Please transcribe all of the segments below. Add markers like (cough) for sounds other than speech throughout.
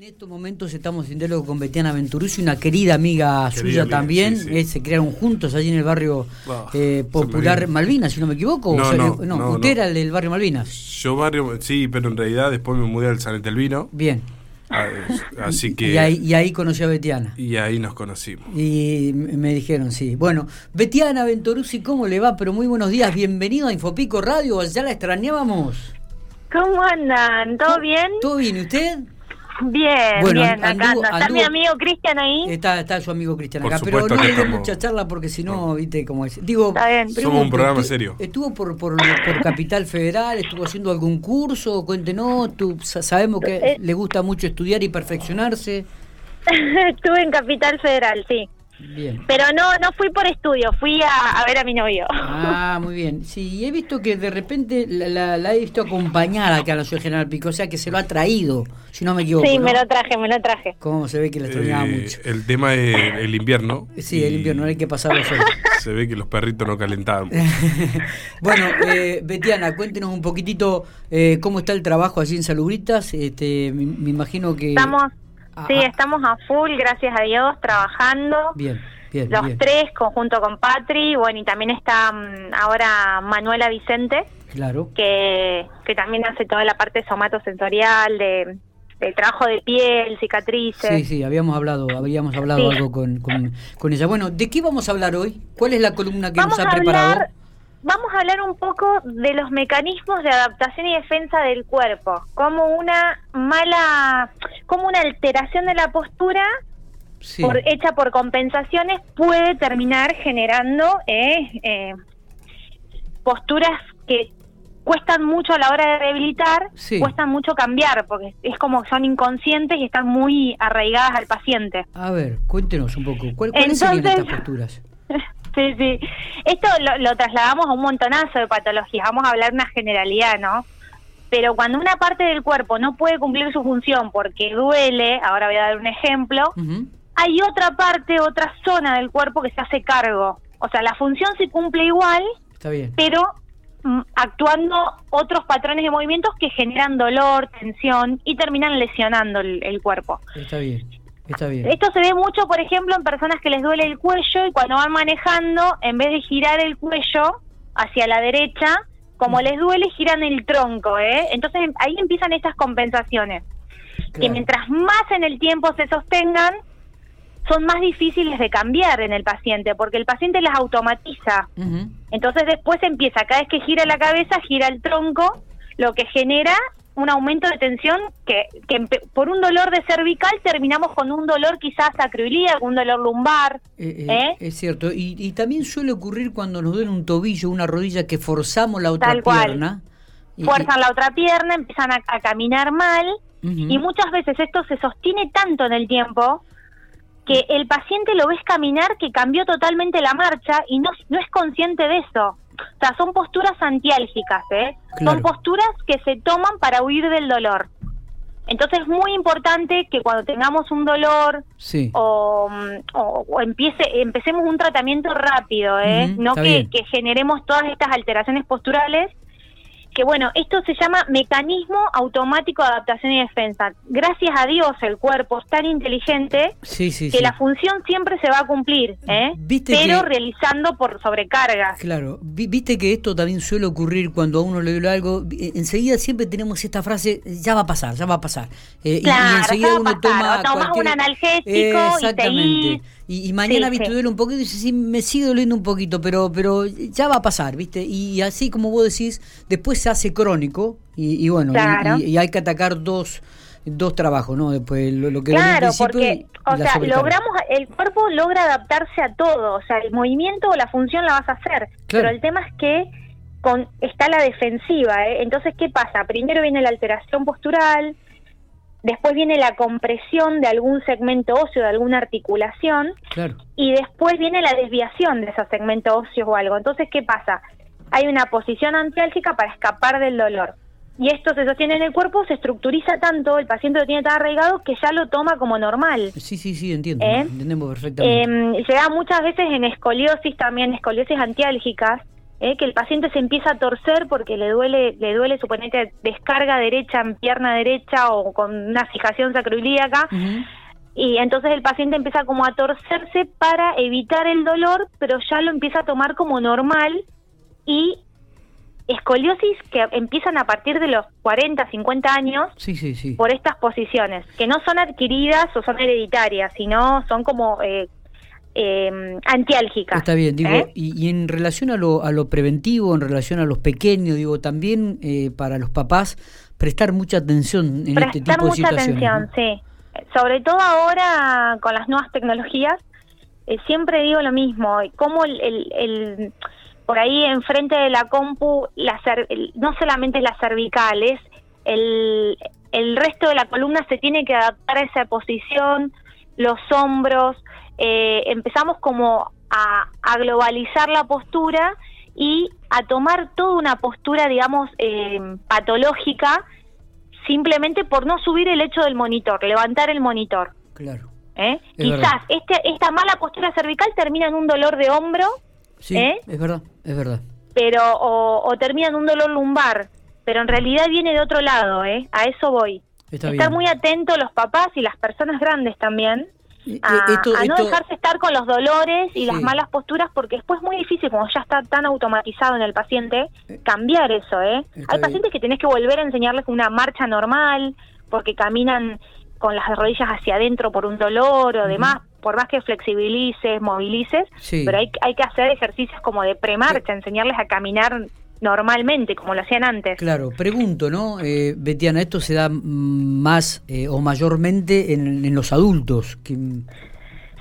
En estos momentos estamos en diálogo con Betiana Venturuzzi, una querida amiga suya también. Eh, se crearon juntos allí en el barrio eh, popular Malvinas, si no me equivoco. No, O sea, no, eh, no, usted no. era el del barrio Malvinas. Yo barrio, sí, pero en realidad después me mudé al San Etelvino, Bien. ah, así que Y ahí, y ahí conocí a Betiana. y ahí nos conocimos. Y me dijeron, sí. Bueno, Betiana Venturuzzi, ¿cómo le va? Pero muy buenos días, bienvenido a Infopico Radio, ya la extrañábamos. ¿Cómo andan? ¿Todo bien? ¿Todo bien? ¿Y usted? Bien, Bueno, bien, acá anduvo-. ¿Está anduvo- mi amigo Cristian ahí? Está, está su amigo Cristian Por acá, pero supuesto no que le dé estamos- mucha charla porque si no, viste cómo es. Digo, Está bien. pregunto, Somos un programa ¿usted serio. ¿Estuvo por, por, por Capital Federal? ¿Estuvo haciendo algún curso? Cuéntenos, tú, sa- sabemos que Eh. le gusta mucho estudiar y perfeccionarse. (laughs) Estuve en Capital Federal, sí. Bien. Pero no no fui por estudio, fui a, a ver a mi novio. Ah, muy bien. Sí, y he visto que de repente la, la- la he visto acompañada acá a la ciudad de General Pico, o sea que se lo ha traído, si no me equivoco. sí, ¿no? me lo traje, me lo traje. Cómo se ve que la extrañaba Eh, mucho. el tema es el invierno. Sí, el invierno, hay que pasarlo solo. (laughs) Se ve que los perritos no calentaban. (laughs) bueno, eh, Betiana, cuéntenos un poquitito eh, cómo está el trabajo allí en Salubritas. Este, me, me imagino que... Estamos, Ah, sí, ah, estamos a full, gracias a Dios, trabajando. Bien, bien, Los bien. tres, conjunto con Patri, bueno, y también está mm, ahora Manuela Vicente, Claro. que, que también hace toda la parte somatosensorial, de, de trabajo de piel, cicatrices. Sí, sí, habíamos hablado, habíamos hablado Sí. algo con, con, con ella. Bueno, ¿de qué vamos a hablar hoy? ¿Cuál es la columna que Vamos nos ha a preparado? hablar, vamos a hablar un poco de los mecanismos de adaptación y defensa del cuerpo, como una mala, como una alteración de la postura Sí. por, hecha por compensaciones puede terminar generando eh, eh, posturas que cuestan mucho a la hora de rehabilitar, Sí. cuestan mucho cambiar, porque es como son inconscientes y están muy arraigadas al paciente. A ver, cuéntenos un poco. ¿Cuál- ¿Cuáles serían Entonces- estas posturas? Sí, sí. Esto lo, lo trasladamos a un montonazo de patologías. Vamos a hablar una generalidad, ¿no? Pero cuando una parte del cuerpo no puede cumplir su función porque duele, ahora voy a dar un ejemplo, hay otra parte, otra zona del cuerpo que se hace cargo. O sea, la función se cumple igual, Está bien. pero mm, actuando otros patrones de movimientos que generan dolor, tensión y terminan lesionando el- el cuerpo. Está bien. Está bien. Esto se ve mucho, por ejemplo, en personas que les duele el cuello y cuando van manejando, en vez de girar el cuello hacia la derecha, como les duele, giran el tronco, ¿eh? Entonces ahí empiezan estas compensaciones, que Claro. mientras más en el tiempo se sostengan, son más difíciles de cambiar en el paciente, porque el paciente las automatiza. Entonces después empieza, cada vez que gira la cabeza, gira el tronco, lo que genera un aumento de tensión que, que por un dolor de cervical terminamos con un dolor quizás sacroilíaco, un dolor lumbar. Eh, eh, ¿Eh? Es cierto. Y, y también suele ocurrir cuando nos duele un tobillo, una rodilla, que forzamos la otra Tal cual. pierna. Y- Fuerzan la otra pierna, empiezan a, a caminar mal y muchas veces esto se sostiene tanto en el tiempo que el paciente lo ves caminar que cambió totalmente la marcha y no, no es consciente de eso. O sea, son posturas antiálgicas, ¿eh? Claro. Son posturas que se toman para huir del dolor. Entonces es muy importante que cuando tengamos un dolor Sí. o, mm, o- o empiece, empecemos un tratamiento rápido, ¿eh? No que generemos todas estas alteraciones posturales. Que bueno, esto se llama mecanismo automático de adaptación y defensa. Gracias a Dios el cuerpo es tan inteligente Sí, sí, que sí. la función siempre se va a cumplir, ¿eh? Viste pero que- realizando por sobrecargas. Claro, Vi- viste que esto también suele ocurrir cuando a uno le duele algo, vi- enseguida siempre tenemos esta frase, ya va a pasar, ya va a pasar. Eh, y- Claro, y, enseguida uno toma tomás cualquier- un analgésico y Exactamente. seguís. Y, y mañana, Sí, viste, duele un poquito y dices, sí, me sigue doliendo un poquito, pero pero ya va a pasar, viste. Y así como vos decís, después se hace crónico y, y bueno, y- Claro. y, y hay que atacar dos dos trabajos, ¿no? Después lo, lo que Claro, porque, o sea, logramos, el cuerpo logra adaptarse a todo, o sea, el movimiento o la función la vas a hacer, Claro. pero el tema es que con está la defensiva, ¿eh? entonces, ¿qué pasa? Primero viene la alteración postural, después viene la compresión de algún segmento óseo, de alguna articulación, Claro. y después viene la desviación de esos segmentos óseos o algo. Entonces, ¿qué pasa? Hay una posición antiálgica para escapar del dolor. Y esto se sostiene en el cuerpo, se estructuriza tanto, el paciente lo tiene tan arraigado que ya lo toma como normal. Sí, sí, sí, entiendo. ¿Eh? Entendemos perfectamente. Eh, se da muchas veces en escoliosis también, escoliosis antiálgicas, ¿eh? que el paciente se empieza a torcer porque le duele, le duele suponete descarga derecha en pierna derecha o con una fijación sacroilíaca. Y entonces el paciente empieza como a torcerse para evitar el dolor, pero ya lo empieza a tomar como normal y escoliosis que empiezan a partir de los 40, 50 años Sí, sí, sí. por estas posiciones, que no son adquiridas o son hereditarias, sino son como eh, eh, antiálgicas. Está bien, digo, ¿eh? y, y en relación a lo, a lo preventivo, en relación a los pequeños, digo, también eh, para los papás, prestar mucha atención en este Prestar tipo de mucha situaciones. atención, ¿no? sí. Sobre todo ahora con las nuevas tecnologías, eh, siempre digo lo mismo, cómo el, el- el- por ahí enfrente de la compu, la cer- el- no solamente es la cervical, es el, el resto de la columna se tiene que adaptar a esa posición, los hombros, eh, empezamos como a, a globalizar la postura y a tomar toda una postura, digamos, eh, patológica simplemente por no subir el hecho del monitor, levantar el monitor. Claro. ¿eh? Es Quizás este, esta mala postura cervical termina en un dolor de hombro, Sí, ¿Eh? es verdad, es verdad. pero o, o termina en un dolor lumbar, pero en realidad viene de otro lado, ¿eh? A eso voy. Está Estar bien. muy atento los papás y las personas grandes también a, eh, no dejarse estar con los dolores y las malas posturas porque después es muy difícil, como ya está tan automatizado en el paciente, cambiar eso, ¿eh? Está Hay bien. pacientes que tenés que volver a enseñarles una marcha normal porque caminan con las rodillas hacia adentro por un dolor o demás, por más que flexibilices, movilices, Sí. pero hay, hay que hacer ejercicios como de premarcha, enseñarles a caminar normalmente, como lo hacían antes. Claro, pregunto, ¿no? Eh, Betiana, ¿esto se da más eh, o mayormente en, en los adultos? Que, mm,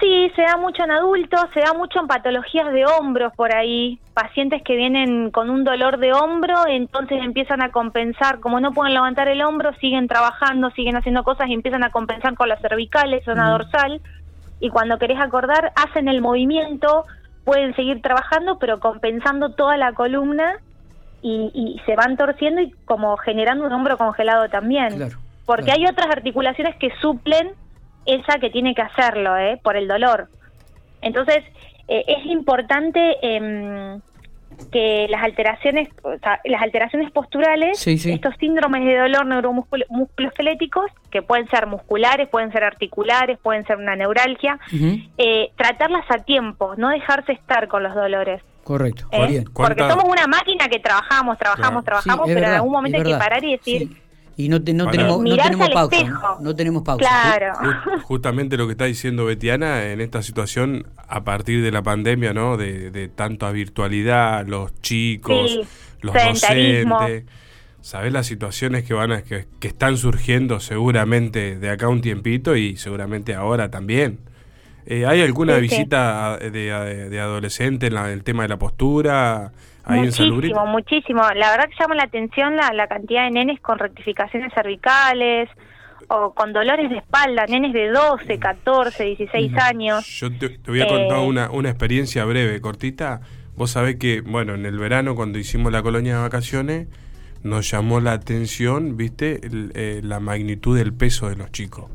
Sí, se da mucho en adultos, se da mucho en patologías de hombros por ahí, pacientes que vienen con un dolor de hombro, entonces empiezan a compensar, como no pueden levantar el hombro, siguen trabajando, siguen haciendo cosas y empiezan a compensar con las cervicales, zona dorsal, y cuando querés acordar, hacen el movimiento, pueden seguir trabajando, pero compensando toda la columna y, y se van torciendo y como generando un hombro congelado también. Claro, Porque claro. hay otras articulaciones que suplen esa que tiene que hacerlo, ¿eh? Por el dolor. Entonces, eh, es importante em, que las alteraciones, o sea, las alteraciones posturales, Sí, sí. estos síndromes de dolor neuromusculoesqueléticos, que pueden ser musculares, pueden ser articulares, pueden ser una neuralgia, eh, tratarlas a tiempo, no dejarse estar con los dolores. Correcto, ¿eh? bien. Porque ¿Cuánta- somos una máquina que trabajamos, trabajamos, Claro. Trabajamos, pero en algún momento hay que parar y decir, Sí. Y no, te- no Para- tenemos, no tenemos al pausa. espejo. ¿no? No tenemos pausa. claro. Ju- Justamente lo que está diciendo Betiana en esta situación a partir de la pandemia, ¿no? De, de tanta virtualidad, los chicos, Sí, los docentes. ¿Sabés las situaciones que van a, que, que están surgiendo seguramente de acá un tiempito y seguramente ahora también? Eh, ¿Hay alguna visita a- de, de- de adolescente en la- el tema de la postura? Ahí muchísimo, muchísimo. La verdad que llama la atención la, la cantidad de nenes con rectificaciones cervicales o con dolores de espalda, nenes de 12, 14, 16 años. Yo te, te voy a contar Eh, una, una experiencia breve, cortita. Vos sabés que, bueno, en el verano cuando hicimos la colonia de vacaciones, nos llamó la atención, viste, El- eh, la magnitud del peso de los chicos.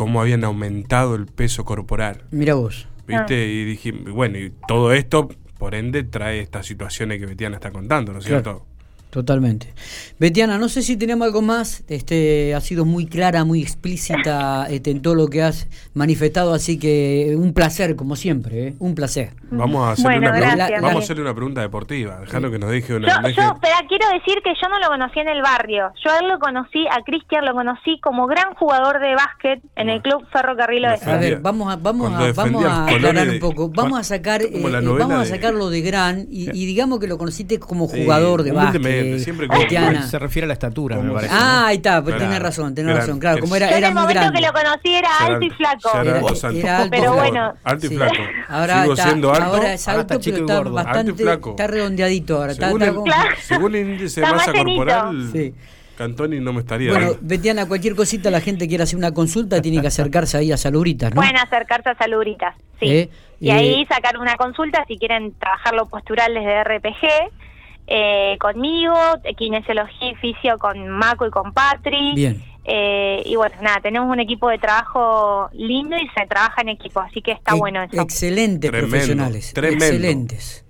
Cómo habían aumentado el peso corporal, Mira vos. viste, Ah. y dije, bueno, y todo esto, por ende, trae estas situaciones que Betiana está contando, ¿no es Claro. cierto? Totalmente. Betiana, no sé si tenemos algo más. Este, ha sido muy clara, muy explícita este, en todo lo que has manifestado, así que un placer, como siempre, ¿eh? un placer. Vamos a hacerle, Bueno, una, pregunta- gracias, vamos a hacerle una pregunta deportiva, dejando que nos deje una... deje- yo, pero quiero decir que yo no lo conocí en el barrio. Yo a él lo conocí, a Cristian lo conocí como gran jugador de básquet en el Club Ferrocarril Oeste. A ver, vamos a, vamos a, vamos a aclarar de- un poco. Vamos a sacar, eh, eh, vamos a de- sacarlo de gran y, y digamos que lo conociste como Sí, jugador de básquet. Siempre Betiana. Se refiere a la estatura, me parece. Ah, ahí está, pues tenés razón, gran- razón. Claro, como era, Yo en era el muy momento grande. que lo conocí era era alto y flaco. era Era- alto, era Pero bueno. Alto y Sí. flaco. Ahora Sigo está, siendo alto. ahora es ahora alto, pero está gordo. Alto y bastante, flaco. está redondeadito ahora. Está, Según, está el, como- Claro. según el índice de masa corporal, Sí. Cantoni no me estaría Bueno. Betiana, cualquier cosita la gente quiere hacer una consulta, tiene que acercarse ahí a Salubritas, ¿no? Pueden acercarse a Salubritas, sí. Eh, y eh, ahí sacar una consulta si quieren trabajar lo postural desde RPG, eh, conmigo, kinesiología y fisio con Maco y con Patri. Bien. Eh, y bueno, nada, tenemos un equipo de trabajo lindo y se trabaja en equipo, así que está bueno eso. Excelentes Tremendo, profesionales. tremendo. Excelentes.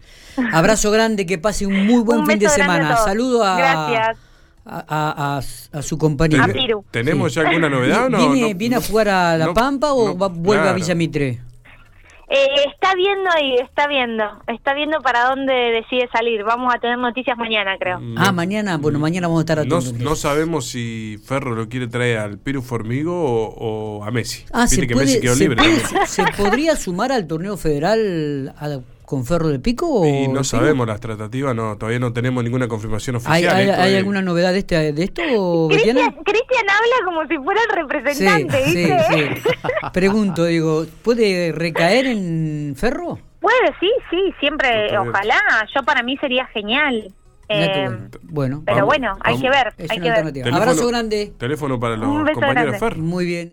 Abrazo grande, que pase un muy buen Un fin de a semana. todos. Saludo a, Gracias. a, a- a- a su compañero. A Piru. ¿Tenemos ya alguna novedad o no? ¿Viene, No, viene a jugar a La No, Pampa o no, va- vuelve a. Villa Mitre? Eh, está viendo y está viendo, está viendo para dónde decide salir. Vamos a tener noticias mañana, creo. Mm, Ah, mañana, bueno, mañana vamos a estar No, atentos. no sabemos si Ferro lo quiere traer al Piru Formigo o, o a Messi. Ah, Viste se, que puede, Messi quedó se, libre. puede-. ¿se podría sumar al torneo federal a- con Ferro de Pico? O Y no sabemos las tratativas, no, todavía no tenemos ninguna confirmación ¿Hay, oficial. hay, alguna novedad de, este, de esto, Cristian, habla como si fuera el representante, sí, ¿viste? sí. Pregunto, digo, ¿puede recaer en Ferro? Puede, sí, sí, siempre, ojalá. Yo para mí sería genial. Eh, bueno. Pero Vamos, bueno, hay vamos. que ver, hay que ver. alternativa. Abrazo grande. Teléfono para los compañeros grande. Muy bien.